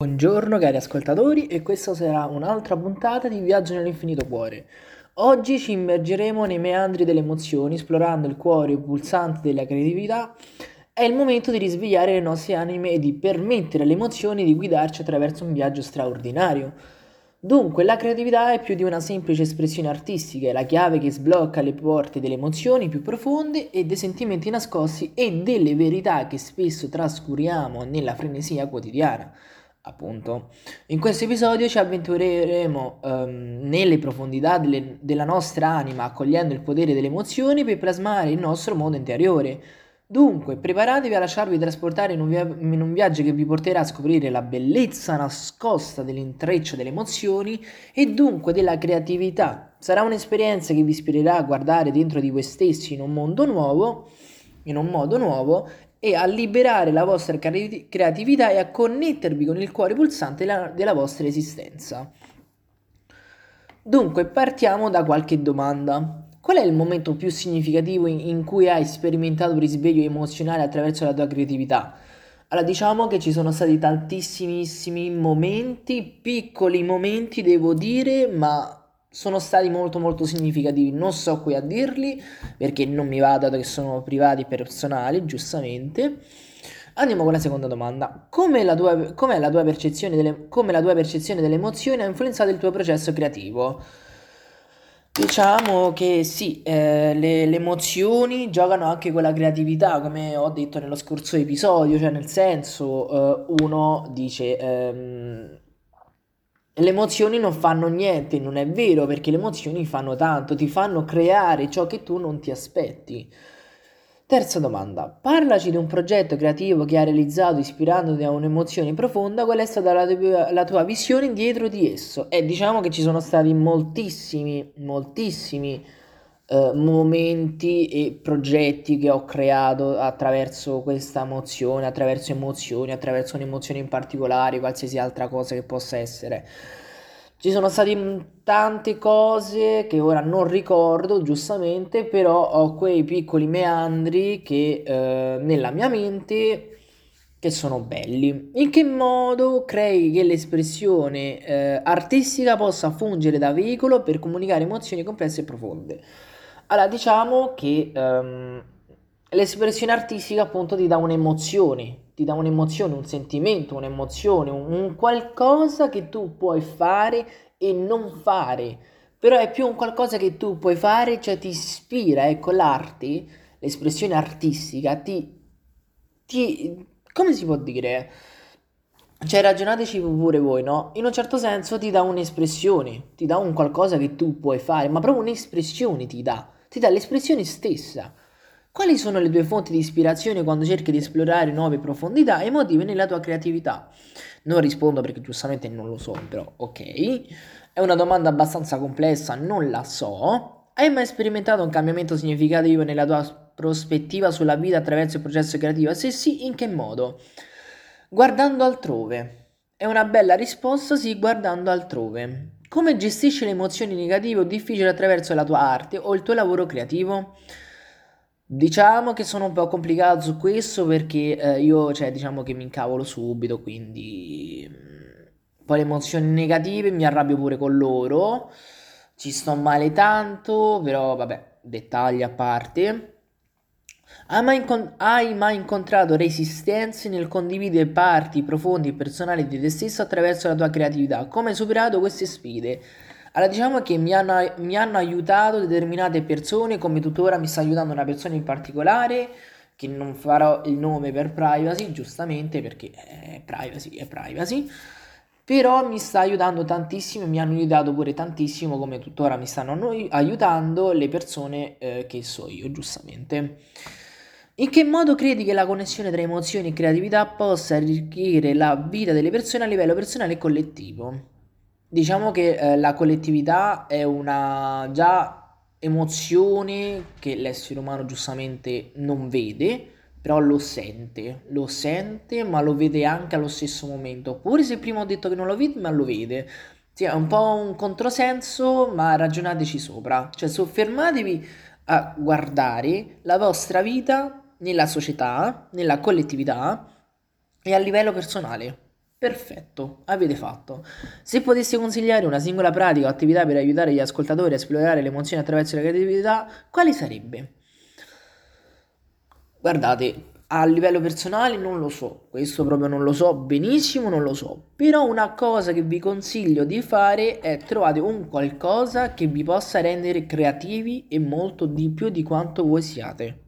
Buongiorno cari ascoltatori e questa sarà un'altra puntata di Viaggio nell'infinito cuore. Oggi ci immergeremo nei meandri delle emozioni, esplorando il cuore pulsante della creatività. È il momento di risvegliare le nostre anime e di permettere alle emozioni di guidarci attraverso un viaggio straordinario. Dunque, la creatività è più di una semplice espressione artistica, è la chiave che sblocca le porte delle emozioni più profonde e dei sentimenti nascosti e delle verità che spesso trascuriamo nella frenesia quotidiana. Appunto, in questo episodio ci avventureremo um, nelle profondità delle, della nostra anima, accogliendo il potere delle emozioni per plasmare il nostro mondo interiore. Dunque, preparatevi a lasciarvi trasportare in un, via- in un, viaggio che vi porterà a scoprire la bellezza nascosta dell'intreccio delle emozioni e dunque della creatività. Sarà un'esperienza che vi ispirerà a guardare dentro di voi stessi in un mondo nuovo, in un modo nuovo e a liberare la vostra creatività e a connettervi con il cuore pulsante della, vostra esistenza. Dunque, partiamo da qualche domanda. Qual è il momento più significativo in, cui hai sperimentato un risveglio emozionale attraverso la tua creatività? Allora, diciamo che ci sono stati tantissimissimi momenti, piccoli momenti, devo dire, ma sono stati molto molto significativi. Non so qui a dirli perché non mi va dato che sono privati e personali, giustamente. Andiamo con la seconda domanda. Come la tua, com'è la tua percezione delle, come la tua percezione delle emozioni ha influenzato il tuo processo creativo? Diciamo che sì, eh, le, le, emozioni giocano anche con la creatività, come ho detto nello scorso episodio, cioè nel senso eh, uno dice ehm, le emozioni non fanno niente, non è vero perché le emozioni fanno tanto, ti fanno creare ciò che tu non ti aspetti. Terza domanda, parlaci di un progetto creativo che hai realizzato ispirandoti a un'emozione profonda, qual è stata la tua, la tua visione dietro di esso? E diciamo che ci sono stati moltissimi, moltissimi eh, momenti e progetti che ho creato attraverso questa emozione, attraverso emozioni, attraverso un'emozione in particolare, qualsiasi altra cosa che possa essere. Ci sono state tante cose che ora non ricordo giustamente, però ho quei piccoli meandri che eh, nella mia mente che sono belli. In che modo crei che l'espressione eh, artistica possa fungere da veicolo per comunicare emozioni complesse e profonde? Allora, diciamo che um, l'espressione artistica appunto ti dà un'emozione, ti dà un'emozione, un sentimento, un'emozione, un, un qualcosa che tu puoi fare e non fare, però è più un qualcosa che tu puoi fare, cioè ti ispira, ecco, l'arte, l'espressione artistica ti, ti come si può dire? Cioè, ragionateci pure voi, no? In un certo senso ti dà un'espressione, ti dà un qualcosa che tu puoi fare, ma proprio un'espressione ti dà, ti dà l'espressione stessa. Quali sono le tue fonti di ispirazione quando cerchi di esplorare nuove profondità e motivi nella tua creatività? Non rispondo perché giustamente non lo so, però ok. È una domanda abbastanza complessa, non la so. Hai mai sperimentato un cambiamento significativo nella tua prospettiva sulla vita attraverso il processo creativo? Se sì, in che modo? Guardando altrove. È una bella risposta, sì, guardando altrove. Come gestisci le emozioni negative o difficili attraverso la tua arte o il tuo lavoro creativo? Diciamo che sono un po' complicato su questo perché eh, io, cioè, diciamo che mi incavolo subito, quindi mm, poi le emozioni negative mi arrabbio pure con loro, ci sto male tanto, però vabbè, dettagli a parte. Hai mai, incont- hai mai incontrato resistenze nel condividere parti profondi e personali di te stesso attraverso la tua creatività? Come hai superato queste sfide? Allora, diciamo che mi hanno, mi hanno aiutato determinate persone, come tuttora mi sta aiutando una persona in particolare, che non farò il nome per privacy, giustamente perché è privacy, è privacy. Però mi sta aiutando tantissimo e mi hanno aiutato pure tantissimo, come tuttora mi stanno aiutando le persone eh, che so io, giustamente. In che modo credi che la connessione tra emozioni e creatività possa arricchire la vita delle persone a livello personale e collettivo? Diciamo che eh, la collettività è una già emozione che l'essere umano giustamente non vede, però lo sente, lo sente, ma lo vede anche allo stesso momento. Oppure se prima ho detto che non lo vede, ma lo vede. Sì, è un po' un controsenso, ma ragionateci sopra. Cioè, soffermatevi a guardare la vostra vita nella società, nella collettività e a livello personale. Perfetto, avete fatto. Se potessi consigliare una singola pratica o attività per aiutare gli ascoltatori a esplorare le emozioni attraverso la creatività, quale sarebbe? Guardate, a livello personale non lo so, questo proprio non lo so benissimo, non lo so, però una cosa che vi consiglio di fare è trovare un qualcosa che vi possa rendere creativi e molto di più di quanto voi siate.